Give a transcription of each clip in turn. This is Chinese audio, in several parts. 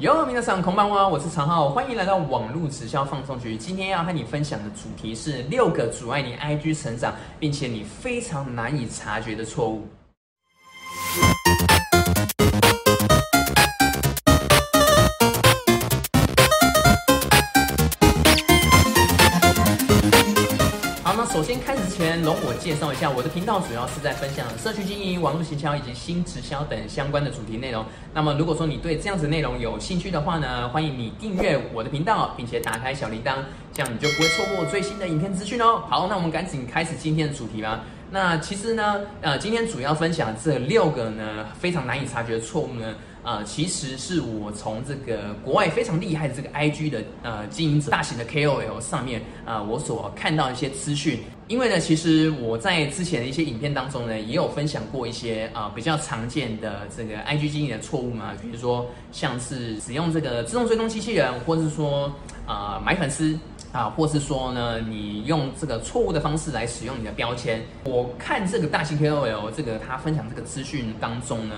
有皆さんこんばんは，我是常浩，欢迎来到网络直销放送局。今天要和你分享的主题是六个阻碍你 IG 成长，并且你非常难以察觉的错误。 首先开始前，容我介绍一下我的频道，主要是在分享社区经营、网络行销以及新直销等相关的主题内容。那么，如果说你对这样子内容有兴趣的话呢，欢迎你订阅我的频道，并且打开小铃铛，这样你就不会错过最新的影片资讯哦。好，那我们赶紧开始今天的主题吧。那其实呢，呃，今天主要分享这六个呢非常难以察觉的错误呢，呃，其实是我从这个国外非常厉害的这个 IG 的呃经营者、大型的 KOL 上面啊，我所看到一些资讯。因为呢，其实我在之前的一些影片当中呢，也有分享过一些啊比较常见的这个 IG 经营的错误嘛，比如说像是使用这个自动追踪机器人，或者是说啊买粉丝。啊，或是说呢，你用这个错误的方式来使用你的标签。我看这个大型 KOL 这个他分享这个资讯当中呢，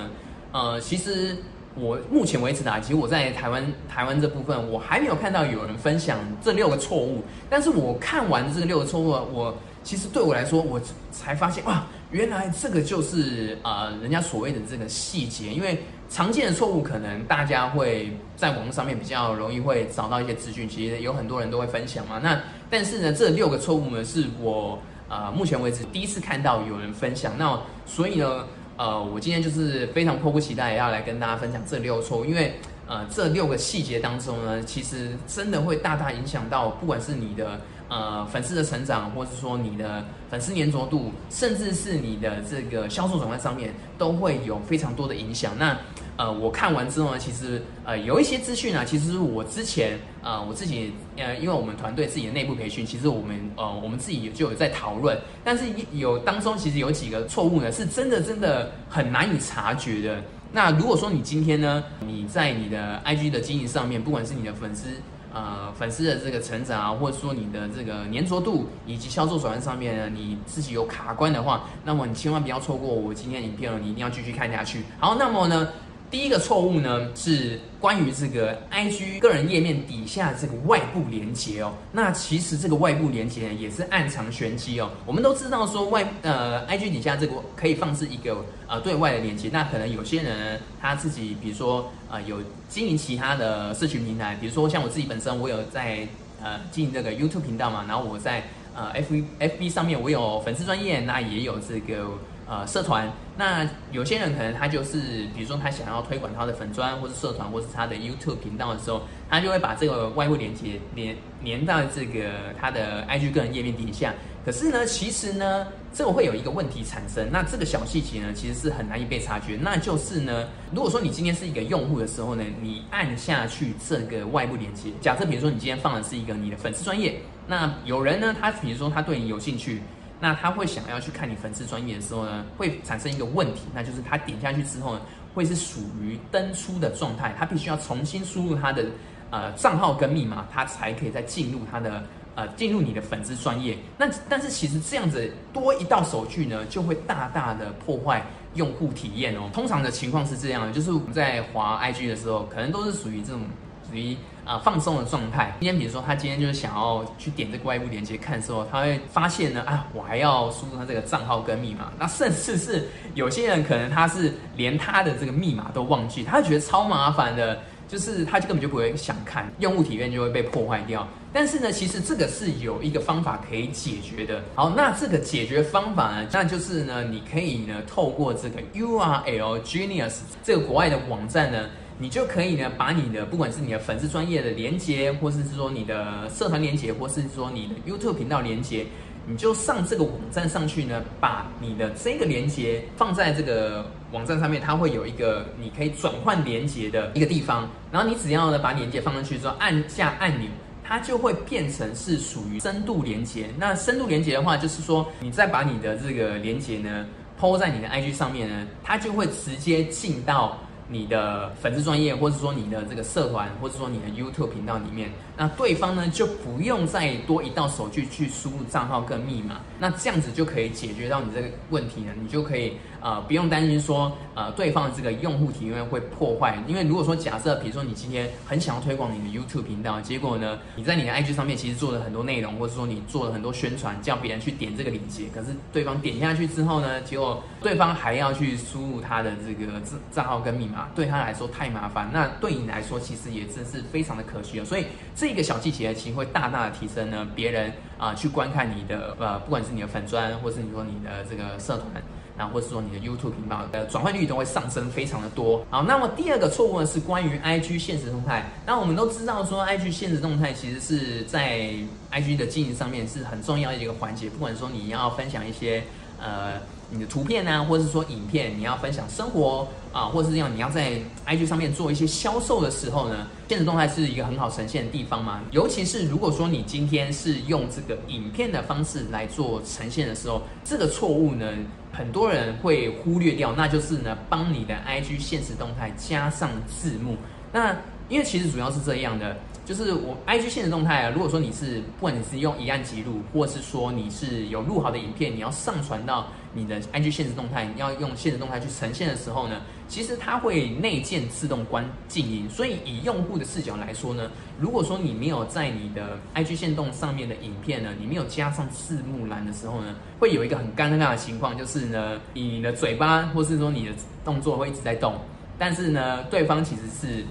呃，其实我目前为止啊，其实我在台湾台湾这部分，我还没有看到有人分享这六个错误。但是我看完这六个错误，我其实对我来说，我才发现哇，原来这个就是啊，人家所谓的这个细节，因为。常见的错误，可能大家会在网络上面比较容易会找到一些资讯，其实有很多人都会分享嘛。那但是呢，这六个错误呢，是我呃目前为止第一次看到有人分享。那所以呢，呃，我今天就是非常迫不及待要来跟大家分享这六错误，因为呃这六个细节当中呢，其实真的会大大影响到，不管是你的。呃，粉丝的成长，或是说你的粉丝粘着度，甚至是你的这个销售转换上面，都会有非常多的影响。那呃，我看完之后呢，其实呃有一些资讯啊，其实我之前呃我自己呃，因为我们团队自己的内部培训，其实我们呃我们自己就有在讨论，但是有当中其实有几个错误呢，是真的真的很难以察觉的。那如果说你今天呢，你在你的 IG 的经营上面，不管是你的粉丝。呃，粉丝的这个成长啊，或者说你的这个粘着度以及销售手段上面呢，你自己有卡关的话，那么你千万不要错过我今天影片了，你一定要继续看下去。好，那么呢？第一个错误呢，是关于这个 IG 个人页面底下这个外部连接哦。那其实这个外部连接也是暗藏玄机哦。我们都知道说外呃 IG 底下这个可以放置一个呃对外的连接，那可能有些人他自己比如说呃有经营其他的社群平台，比如说像我自己本身我有在呃经营这个 YouTube 频道嘛，然后我在呃 F FB 上面我有粉丝专业，那也有这个。呃，社团，那有些人可能他就是，比如说他想要推广他的粉砖，或是社团，或是他的 YouTube 频道的时候，他就会把这个外部连接连连到这个他的 IG 个人页面底下。可是呢，其实呢，这个会有一个问题产生。那这个小细节呢，其实是很难以被察觉。那就是呢，如果说你今天是一个用户的时候呢，你按下去这个外部连接，假设比如说你今天放的是一个你的粉丝专业，那有人呢，他比如说他对你有兴趣。那他会想要去看你粉丝专业的时候呢，会产生一个问题，那就是他点下去之后呢，会是属于登出的状态，他必须要重新输入他的呃账号跟密码，他才可以再进入他的呃进入你的粉丝专业。那但是其实这样子多一道手续呢，就会大大的破坏用户体验哦。通常的情况是这样的，就是我们在滑 IG 的时候，可能都是属于这种。属于啊放松的状态。今天比如说他今天就是想要去点这个外部连接看的时候，他会发现呢啊，我还要输入他这个账号跟密码。那甚至是有些人可能他是连他的这个密码都忘记，他觉得超麻烦的，就是他就根本就不会想看，用户体验就会被破坏掉。但是呢，其实这个是有一个方法可以解决的。好，那这个解决方法呢，那就是呢，你可以呢透过这个 URL Genius 这个国外的网站呢。你就可以呢，把你的不管是你的粉丝专业的连接，或是说你的社团连接，或是说你的 YouTube 频道连接，你就上这个网站上去呢，把你的这个连接放在这个网站上面，它会有一个你可以转换连接的一个地方。然后你只要呢把连接放上去之后，按下按钮，它就会变成是属于深度连接。那深度连接的话，就是说你再把你的这个连接呢抛在你的 IG 上面呢，它就会直接进到。你的粉丝专业，或者说你的这个社团，或者说你的 YouTube 频道里面，那对方呢就不用再多一道手续去输入账号跟密码，那这样子就可以解决到你这个问题呢，你就可以呃不用担心说呃对方的这个用户体验会破坏，因为如果说假设比如说你今天很想要推广你的 YouTube 频道，结果呢你在你的 IG 上面其实做了很多内容，或者说你做了很多宣传，叫别人去点这个链接，可是对方点下去之后呢，结果对方还要去输入他的这个账账号跟密码，对他来说太麻烦，那对你来说其实也真是非常的可惜哦。所以这个小细节其实会大大的提升呢别人啊去观看你的呃不管是你的粉砖，或是你说你的这个社团。然后或者说你的 YouTube 频道的转换率都会上升非常的多。好，那么第二个错误呢是关于 IG 现实动态。那我们都知道说 IG 现实动态其实是在 IG 的经营上面是很重要的一个环节。不管说你要分享一些呃你的图片啊，或者是说影片，你要分享生活啊，或者是这样你要在 IG 上面做一些销售的时候呢，现实动态是一个很好呈现的地方嘛。尤其是如果说你今天是用这个影片的方式来做呈现的时候，这个错误呢。很多人会忽略掉，那就是呢，帮你的 IG 现实动态加上字幕。那因为其实主要是这样的，就是我 IG 现实动态啊，如果说你是不管你是用一按记录，或是说你是有录好的影片，你要上传到。你的 IG 现实动态你要用现实动态去呈现的时候呢，其实它会内建自动关静音。所以以用户的视角来说呢，如果说你没有在你的 IG 线动上面的影片呢，你没有加上字幕栏的时候呢，会有一个很尴尬的情况，就是呢，你的嘴巴或是说你的动作会一直在动，但是呢，对方其实是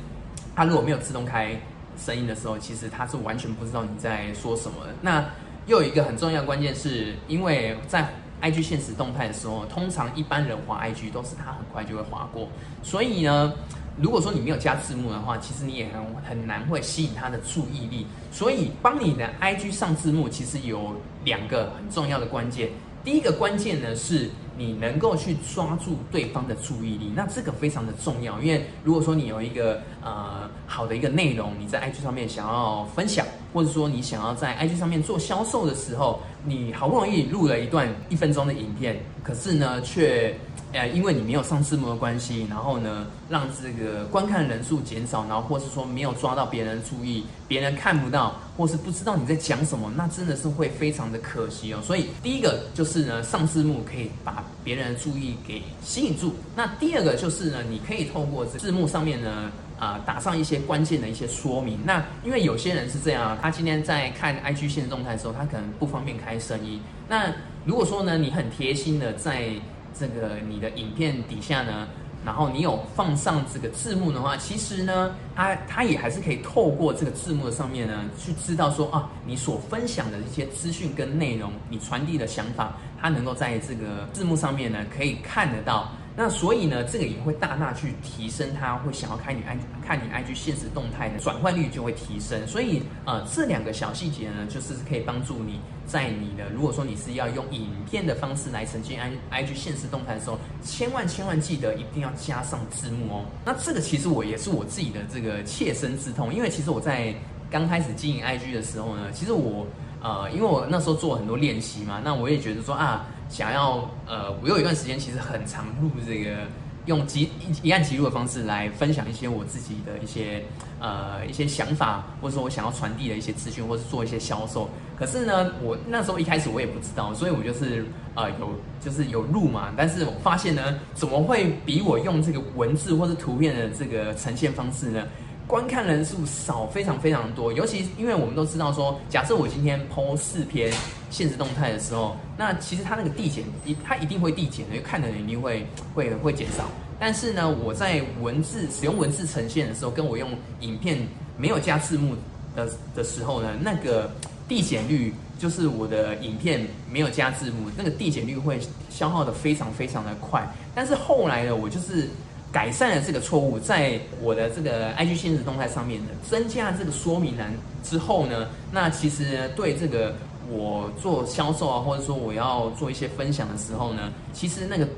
他如果没有自动开声音的时候，其实他是完全不知道你在说什么。那又有一个很重要的关键是因为在 I G 现实动态的时候，通常一般人滑 I G 都是他很快就会滑过，所以呢，如果说你没有加字幕的话，其实你也很很难会吸引他的注意力。所以帮你的 I G 上字幕，其实有两个很重要的关键。第一个关键呢，是你能够去抓住对方的注意力，那这个非常的重要。因为如果说你有一个呃好的一个内容，你在 IG 上面想要分享，或者说你想要在 IG 上面做销售的时候，你好不容易录了一段一分钟的影片，可是呢却。呃，因为你没有上字幕的关系，然后呢，让这个观看人数减少，然后或是说没有抓到别人的注意，别人看不到，或是不知道你在讲什么，那真的是会非常的可惜哦。所以第一个就是呢，上字幕可以把别人的注意给吸引住。那第二个就是呢，你可以透过字幕上面呢，啊，打上一些关键的一些说明。那因为有些人是这样啊，他今天在看 IG 线动态的时候，他可能不方便开声音。那如果说呢，你很贴心的在这个你的影片底下呢，然后你有放上这个字幕的话，其实呢，他他也还是可以透过这个字幕的上面呢，去知道说啊，你所分享的一些资讯跟内容，你传递的想法，他能够在这个字幕上面呢，可以看得到。那所以呢，这个也会大大去提升，他会想要看你 I 看你 IG 现实动态的转换率就会提升。所以呃，这两个小细节呢，就是可以帮助你在你的如果说你是要用影片的方式来呈现 I IG 现实动态的时候，千万千万记得一定要加上字幕哦。那这个其实我也是我自己的这个切身之痛，因为其实我在刚开始经营 IG 的时候呢，其实我呃，因为我那时候做很多练习嘛，那我也觉得说啊。想要呃，我有一段时间其实很常录这个用即一一按即录的方式来分享一些我自己的一些呃一些想法，或者说我想要传递的一些资讯，或是做一些销售。可是呢，我那时候一开始我也不知道，所以我就是呃有就是有录嘛，但是我发现呢，怎么会比我用这个文字或是图片的这个呈现方式呢？观看人数少非常非常多，尤其因为我们都知道说，假设我今天 PO 四篇现实动态的时候，那其实它那个递减一它一定会递减的，看的人一定会会会减少。但是呢，我在文字使用文字呈现的时候，跟我用影片没有加字幕的的时候呢，那个递减率就是我的影片没有加字幕，那个递减率会消耗的非常非常的快。但是后来呢，我就是。改善了这个错误，在我的这个 IG 现实动态上面呢，增加这个说明栏之后呢，那其实对这个我做销售啊，或者说我要做一些分享的时候呢，其实那个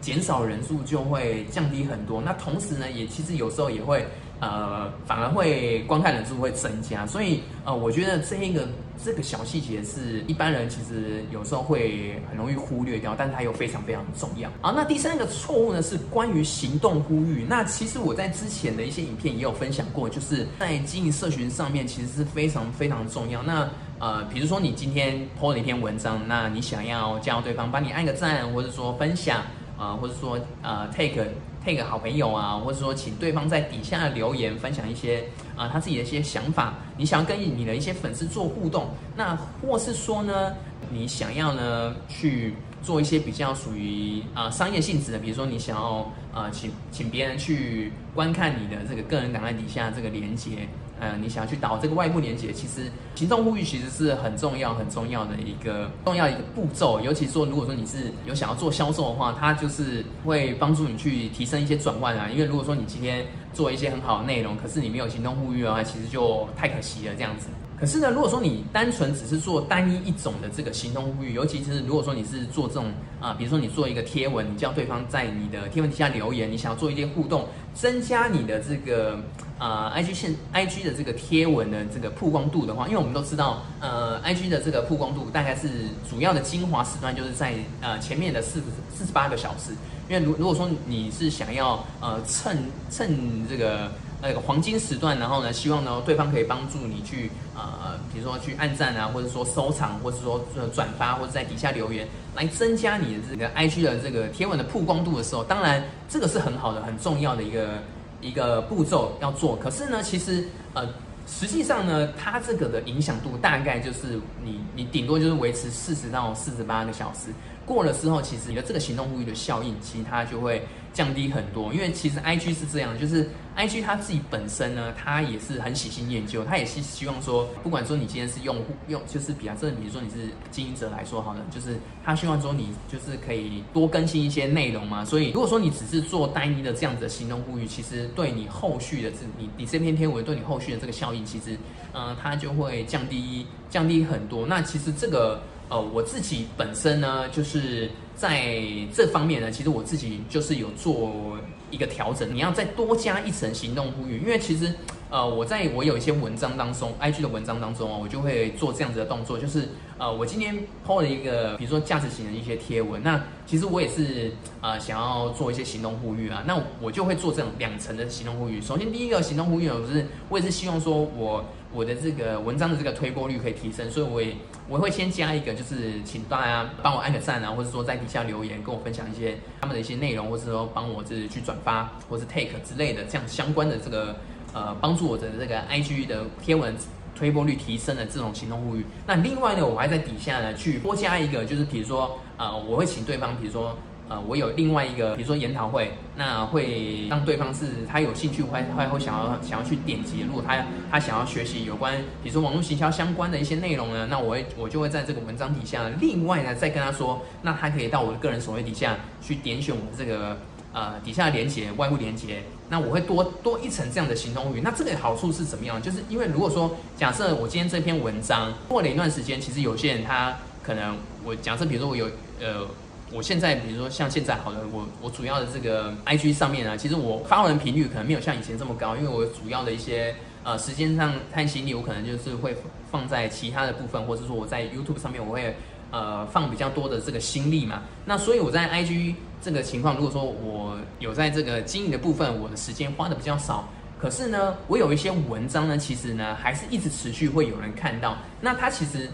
减少人数就会降低很多。那同时呢，也其实有时候也会。呃，反而会观看人数会增加，所以呃，我觉得这一个这个小细节是一般人其实有时候会很容易忽略掉，但它又非常非常重要。好，那第三个错误呢是关于行动呼吁。那其实我在之前的一些影片也有分享过，就是在经营社群上面其实是非常非常重要。那呃，比如说你今天 po 了一篇文章，那你想要叫对方帮你按个赞，或者说分享。呃，或者说呃 take take 好朋友啊，或者说请对方在底下留言分享一些啊他自己的一些想法，你想要跟你的一些粉丝做互动，那或是说呢，你想要呢去做一些比较属于啊商业性质的，比如说你想要啊请请别人去观看你的这个个人档案底下这个连接。嗯，你想要去导这个外部连接，其实行动呼吁其实是很重要、很重要的一个重要一个步骤。尤其说，如果说你是有想要做销售的话，它就是会帮助你去提升一些转换啊。因为如果说你今天做一些很好的内容，可是你没有行动呼吁的话，其实就太可惜了这样子。可是呢，如果说你单纯只是做单一一种的这个行动呼吁，尤其是如果说你是做这种啊，比如说你做一个贴文，你叫对方在你的贴文底下留言，你想要做一些互动，增加你的这个啊，IG 线 IG 的这个贴文的这个曝光度的话，因为我们都知道，呃，IG 的这个曝光度大概是主要的精华时段就是在呃前面的四四十八个小时，因为如如果说你是想要呃趁趁这个。那个黄金时段，然后呢，希望呢对方可以帮助你去呃，比如说去按赞啊，或者说收藏，或者说转发，或者在底下留言，来增加你的这个 IG 的这个贴文的曝光度的时候，当然这个是很好的、很重要的一个一个步骤要做。可是呢，其实呃，实际上呢，它这个的影响度大概就是你你顶多就是维持四十到四十八个小时。过了之后，其实你的这个行动呼吁的效应，其实它就会降低很多。因为其实 I G 是这样，就是 I G 它自己本身呢，它也是很喜新厌旧，它也是希望说，不管说你今天是用户用，就是比方说，比如说你是经营者来说，好了，就是他希望说你就是可以多更新一些内容嘛。所以如果说你只是做单一的这样子的行动呼吁，其实对你后续的这你你这篇贴文对你后续的这个效应，其实呃它就会降低降低很多。那其实这个。呃，我自己本身呢，就是在这方面呢，其实我自己就是有做一个调整。你要再多加一层行动呼吁，因为其实，呃，我在我有一些文章当中，IG 的文章当中啊，我就会做这样子的动作，就是呃，我今天 PO 了一个，比如说价值型的一些贴文，那其实我也是呃想要做一些行动呼吁啊，那我就会做这种两层的行动呼吁。首先第一个行动呼吁，我是我也是希望说我。我的这个文章的这个推播率可以提升，所以我也我会先加一个，就是请大家帮我按个赞啊，或者说在底下留言跟我分享一些他们的一些内容，或者说帮我就是去转发或是 take 之类的这样相关的这个呃帮助我的这个 IG 的贴文推播率提升的这种行动呼吁。那另外呢，我还在底下呢去多加一个，就是比如说呃我会请对方，比如说。呃，我有另外一个，比如说研讨会，那会让对方是他有兴趣，会会会想要想要去点击。如果他他想要学习有关，比如说网络行销相关的一些内容呢，那我会我就会在这个文章底下，另外呢再跟他说，那他可以到我的个人首页底下去点选我的这个呃底下的连接外部连接，那我会多多一层这样的行动语。那这个好处是怎么样？就是因为如果说假设我今天这篇文章过了一段时间，其实有些人他可能我假设比如说我有呃。我现在比如说像现在好了，我我主要的这个 I G 上面呢，其实我发文频率可能没有像以前这么高，因为我主要的一些呃时间上探心力，我可能就是会放在其他的部分，或者说我在 YouTube 上面我会呃放比较多的这个心力嘛。那所以我在 I G 这个情况，如果说我有在这个经营的部分，我的时间花的比较少，可是呢，我有一些文章呢，其实呢还是一直持续会有人看到，那它其实。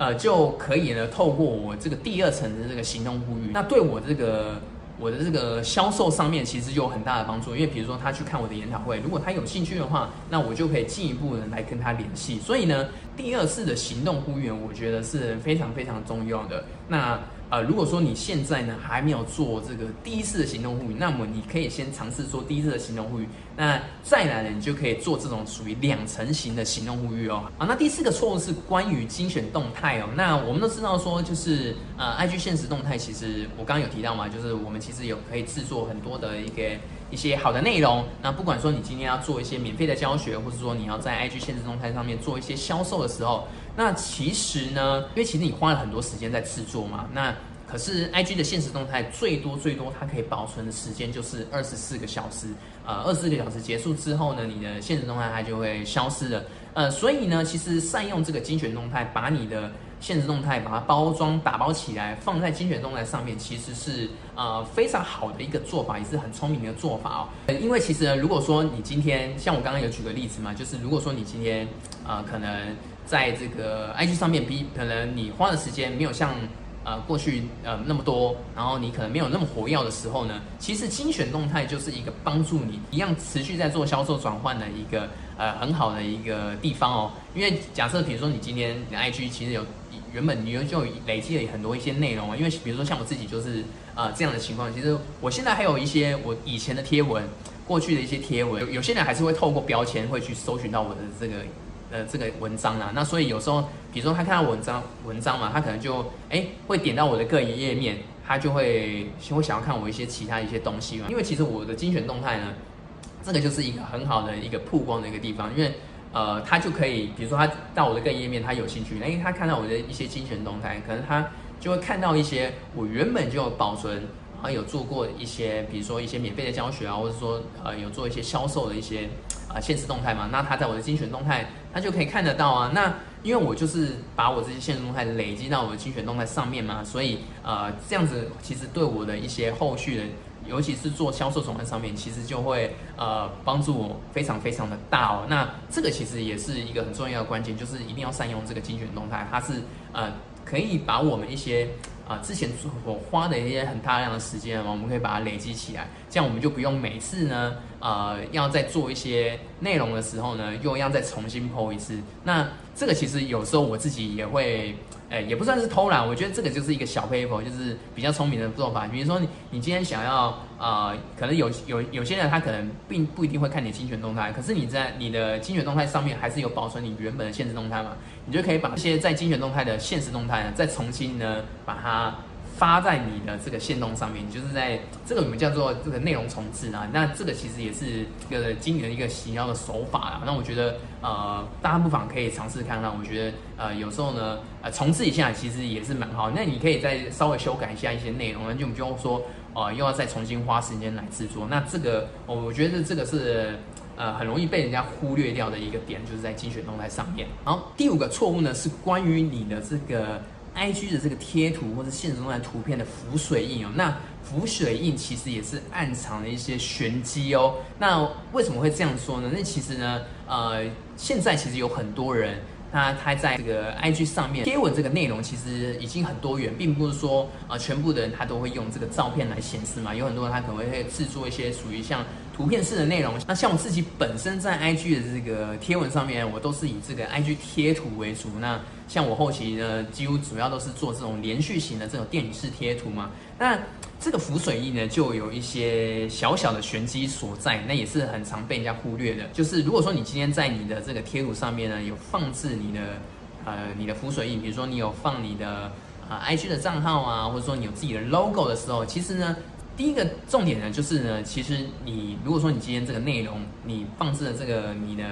呃，就可以呢，透过我这个第二层的这个行动呼吁，那对我这个我的这个销售上面，其实有很大的帮助。因为比如说他去看我的研讨会，如果他有兴趣的话，那我就可以进一步的来跟他联系。所以呢，第二次的行动呼吁，我觉得是非常非常重要的。那呃，如果说你现在呢还没有做这个第一次的行动呼吁，那么你可以先尝试做第一次的行动呼吁，那再来呢，你就可以做这种属于两层型的行动呼吁哦。啊，那第四个错误是关于精选动态哦。那我们都知道说，就是呃，IG 现实动态，其实我刚刚有提到嘛，就是我们其实有可以制作很多的一个一些好的内容。那不管说你今天要做一些免费的教学，或者说你要在 IG 现实动态上面做一些销售的时候。那其实呢，因为其实你花了很多时间在制作嘛，那可是 I G 的现实动态最多最多它可以保存的时间就是二十四个小时，呃，二十四个小时结束之后呢，你的现实动态它就会消失了，呃，所以呢，其实善用这个精选动态，把你的现实动态把它包装打包起来，放在精选动态上面，其实是呃非常好的一个做法，也是很聪明的做法哦。因为其实如果说你今天像我刚刚有举个例子嘛，就是如果说你今天呃可能。在这个 IG 上面，比可能你花的时间没有像呃过去呃那么多，然后你可能没有那么活跃的时候呢，其实精选动态就是一个帮助你一样持续在做销售转换的一个呃很好的一个地方哦。因为假设比如说你今天你的 IG 其实有原本你就累积了很多一些内容啊，因为比如说像我自己就是呃这样的情况，其实我现在还有一些我以前的贴文，过去的一些贴文，有有些人还是会透过标签会去搜寻到我的这个。呃，这个文章啊，那所以有时候，比如说他看到文章文章嘛，他可能就哎会点到我的个人页面，他就会会想要看我一些其他一些东西嘛。因为其实我的精选动态呢，这个就是一个很好的一个曝光的一个地方，因为呃，他就可以，比如说他到我的个人页面，他有兴趣，哎，他看到我的一些精选动态，可能他就会看到一些我原本就保存。啊，有做过一些，比如说一些免费的教学啊，或者说呃有做一些销售的一些啊现实动态嘛。那他在我的精选动态，他就可以看得到啊。那因为我就是把我这些现实动态累积到我的精选动态上面嘛，所以呃这样子其实对我的一些后续的，尤其是做销售转换上面，其实就会呃帮助我非常非常的大哦。那这个其实也是一个很重要的关键，就是一定要善用这个精选动态，它是呃可以把我们一些。啊，之前所花的一些很大量的时间啊，我们可以把它累积起来，这样我们就不用每次呢，呃，要再做一些内容的时候呢，又要再重新剖一次。那这个其实有时候我自己也会。哎，也不算是偷懒，我觉得这个就是一个小 paper，就是比较聪明的做法。比如说你，你今天想要啊，可能有有有些人他可能并不一定会看你精选动态，可是你在你的精选动态上面还是有保存你原本的现实动态嘛，你就可以把这些在精选动态的现实动态呢，再重新呢把它。发在你的这个线动上面，就是在这个我们叫做这个内容重置啊。那这个其实也是一个经营的一个行销的手法啊。那我觉得呃，大家不妨可以尝试看看。我觉得呃，有时候呢，呃，重置一下其实也是蛮好。那你可以再稍微修改一下一些内容，那就不用说呃，又要再重新花时间来制作。那这个我觉得这个是呃很容易被人家忽略掉的一个点，就是在精选动态上面。然后，第五个错误呢是关于你的这个。I G 的这个贴图或者现实中的图片的浮水印哦，那浮水印其实也是暗藏了一些玄机哦。那为什么会这样说呢？那其实呢，呃，现在其实有很多人，他他在这个 I G 上面贴文这个内容其实已经很多元，并不是说呃全部的人他都会用这个照片来显示嘛。有很多人他可能会制作一些属于像。图片式的内容，那像我自己本身在 IG 的这个贴文上面，我都是以这个 IG 贴图为主。那像我后期呢，几乎主要都是做这种连续型的这种电影式贴图嘛。那这个浮水印呢，就有一些小小的玄机所在，那也是很常被人家忽略的。就是如果说你今天在你的这个贴图上面呢，有放置你的呃你的浮水印，比如说你有放你的啊 IG 的账号啊，或者说你有自己的 logo 的时候，其实呢。第一个重点呢，就是呢，其实你如果说你今天这个内容你放置了这个你的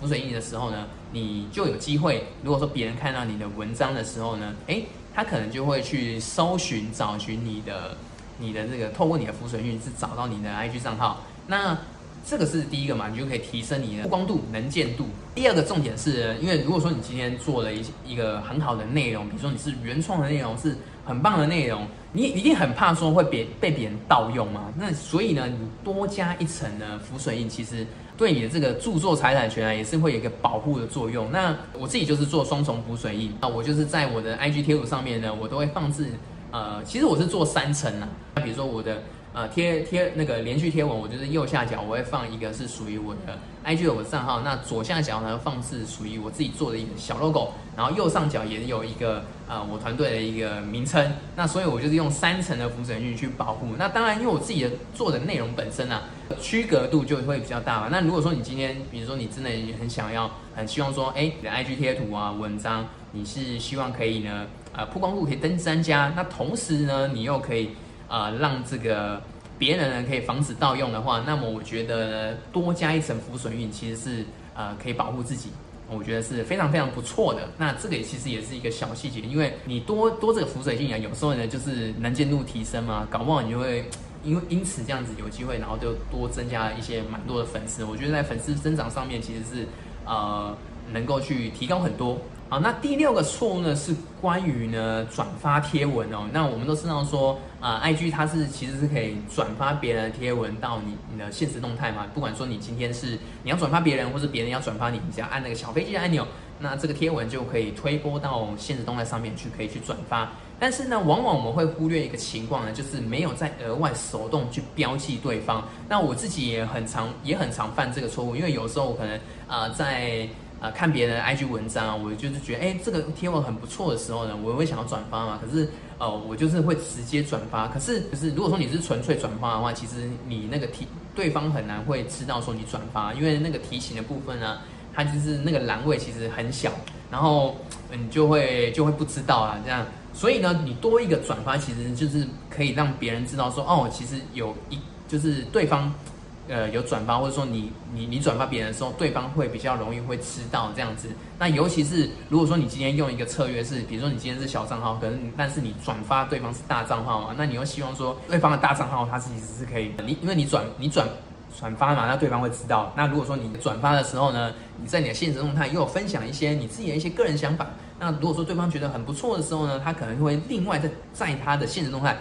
浮水印的时候呢，你就有机会，如果说别人看到你的文章的时候呢，诶，他可能就会去搜寻找寻你的你的这个透过你的浮水印是找到你的 IG 账号，那这个是第一个嘛，你就可以提升你的曝光度、能见度。第二个重点是，因为如果说你今天做了一一个很好的内容，比如说你是原创的内容是。很棒的内容，你一定很怕说会别被别人盗用嘛？那所以呢，你多加一层呢浮水印，其实对你的这个著作财产权啊，也是会有一个保护的作用。那我自己就是做双重浮水印，那我就是在我的 IG 贴图上面呢，我都会放置，呃，其实我是做三层啊，比如说我的。呃，贴贴那个连续贴文，我就是右下角我会放一个是属于我的 IG 的我的账号，那左下角呢放是属于我自己做的一个小 logo，然后右上角也有一个呃我团队的一个名称，那所以我就是用三层的浮水印去保护。那当然，因为我自己的做的内容本身啊，区隔度就会比较大嘛。那如果说你今天，比如说你真的很想要，很希望说，哎，你的 IG 贴图啊文章，你是希望可以呢，呃曝光度可以登增加，那同时呢，你又可以。啊，让这个别人呢可以防止盗用的话，那么我觉得多加一层浮水印其实是呃可以保护自己，我觉得是非常非常不错的。那这个也其实也是一个小细节，因为你多多这个浮水印啊，有时候呢就是能见度提升嘛，搞不好你就会因为因此这样子有机会，然后就多增加一些蛮多的粉丝。我觉得在粉丝增长上面其实是呃能够去提高很多。好，那第六个错误呢是关于呢转发贴文哦。那我们都知道说啊，IG 它是其实是可以转发别人的贴文到你你的现实动态嘛。不管说你今天是你要转发别人，或是别人要转发你，你只要按那个小飞机的按钮，那这个贴文就可以推播到现实动态上面去，可以去转发。但是呢，往往我们会忽略一个情况呢，就是没有在额外手动去标记对方。那我自己也很常也很常犯这个错误，因为有时候我可能啊在。啊，看别人 IG 文章啊，我就是觉得，哎，这个贴文很不错的时候呢，我会想要转发嘛。可是，呃，我就是会直接转发。可是，就是如果说你是纯粹转发的话，其实你那个提对方很难会知道说你转发，因为那个提醒的部分呢，它就是那个栏位其实很小，然后你就会就会不知道啊，这样。所以呢，你多一个转发，其实就是可以让别人知道说，哦，其实有一就是对方。呃，有转发或者说你你你转发别人的时候，对方会比较容易会知道这样子。那尤其是如果说你今天用一个策略是，比如说你今天是小账号，可能但是你转发对方是大账号嘛，那你又希望说对方的大账号他其实是可以，你因为你转你转转发嘛，那对方会知道。那如果说你转发的时候呢，你在你的现实动态又有分享一些你自己的一些个人想法，那如果说对方觉得很不错的时候呢，他可能会另外在在他的现实动态。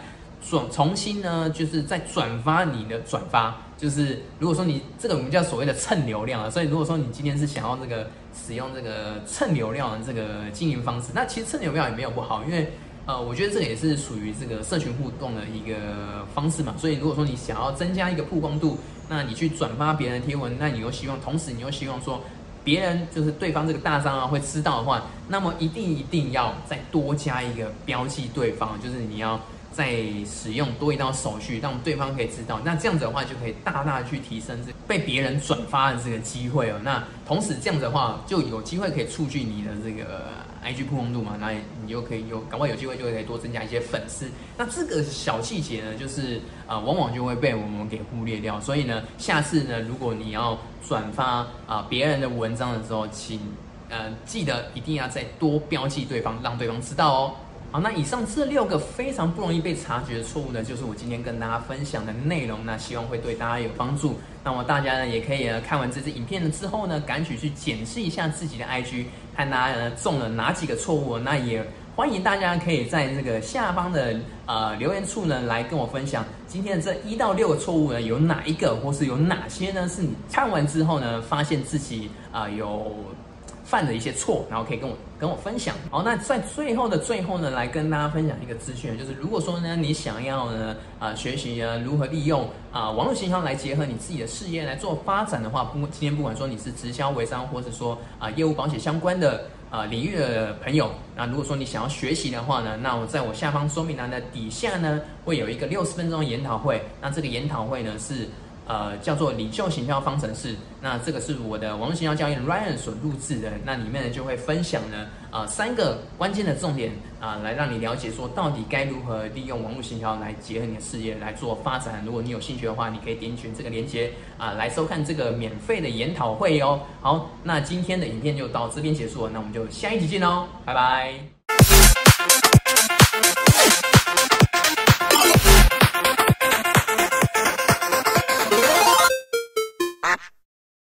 转重新呢，就是在转发你的转发，就是如果说你这个我们叫所谓的蹭流量啊，所以如果说你今天是想要这个使用这个蹭流量的这个经营方式，那其实蹭流量也没有不好，因为呃，我觉得这个也是属于这个社群互动的一个方式嘛。所以如果说你想要增加一个曝光度，那你去转发别人的贴文，那你又希望同时你又希望说别人就是对方这个大商啊会知道的话，那么一定一定要再多加一个标记对方，就是你要。再使用多一道手续，让对方可以知道，那这样子的话就可以大大去提升这被别人转发的这个机会哦。那同时这样子的话，就有机会可以促进你的这个 IG 曝光度嘛。那你就可以有，赶快有机会就可以多增加一些粉丝。那这个小细节呢，就是啊，往往就会被我们给忽略掉。所以呢，下次呢，如果你要转发啊别人的文章的时候，请呃记得一定要再多标记对方，让对方知道哦。好，那以上这六个非常不容易被察觉的错误呢，就是我今天跟大家分享的内容那希望会对大家有帮助。那么大家呢，也可以呢看完这支影片了之后呢，赶紧去检视一下自己的 IG，看大家呢中了哪几个错误。那也欢迎大家可以在这个下方的呃留言处呢，来跟我分享今天的这一到六个错误呢，有哪一个或是有哪些呢，是你看完之后呢，发现自己啊有。犯的一些错，然后可以跟我跟我分享。好，那在最后的最后呢，来跟大家分享一个资讯，就是如果说呢，你想要呢，啊，学习呢如何利用啊网络营销来结合你自己的事业来做发展的话，不今天不管说你是直销、微商，或者说啊业务保险相关的啊领域的朋友，那如果说你想要学习的话呢，那我在我下方说明栏的底下呢，会有一个六十分钟的研讨会。那这个研讨会呢是。呃，叫做领袖行销方程式。那这个是我的网络行销教练 Ryan 所录制的。那里面呢就会分享呢，啊，三个关键的重点啊，来让你了解说到底该如何利用网络行销来结合你的事业来做发展。如果你有兴趣的话，你可以点选这个链接啊，来收看这个免费的研讨会哦。好，那今天的影片就到这边结束了，那我们就下一集见喽，拜拜。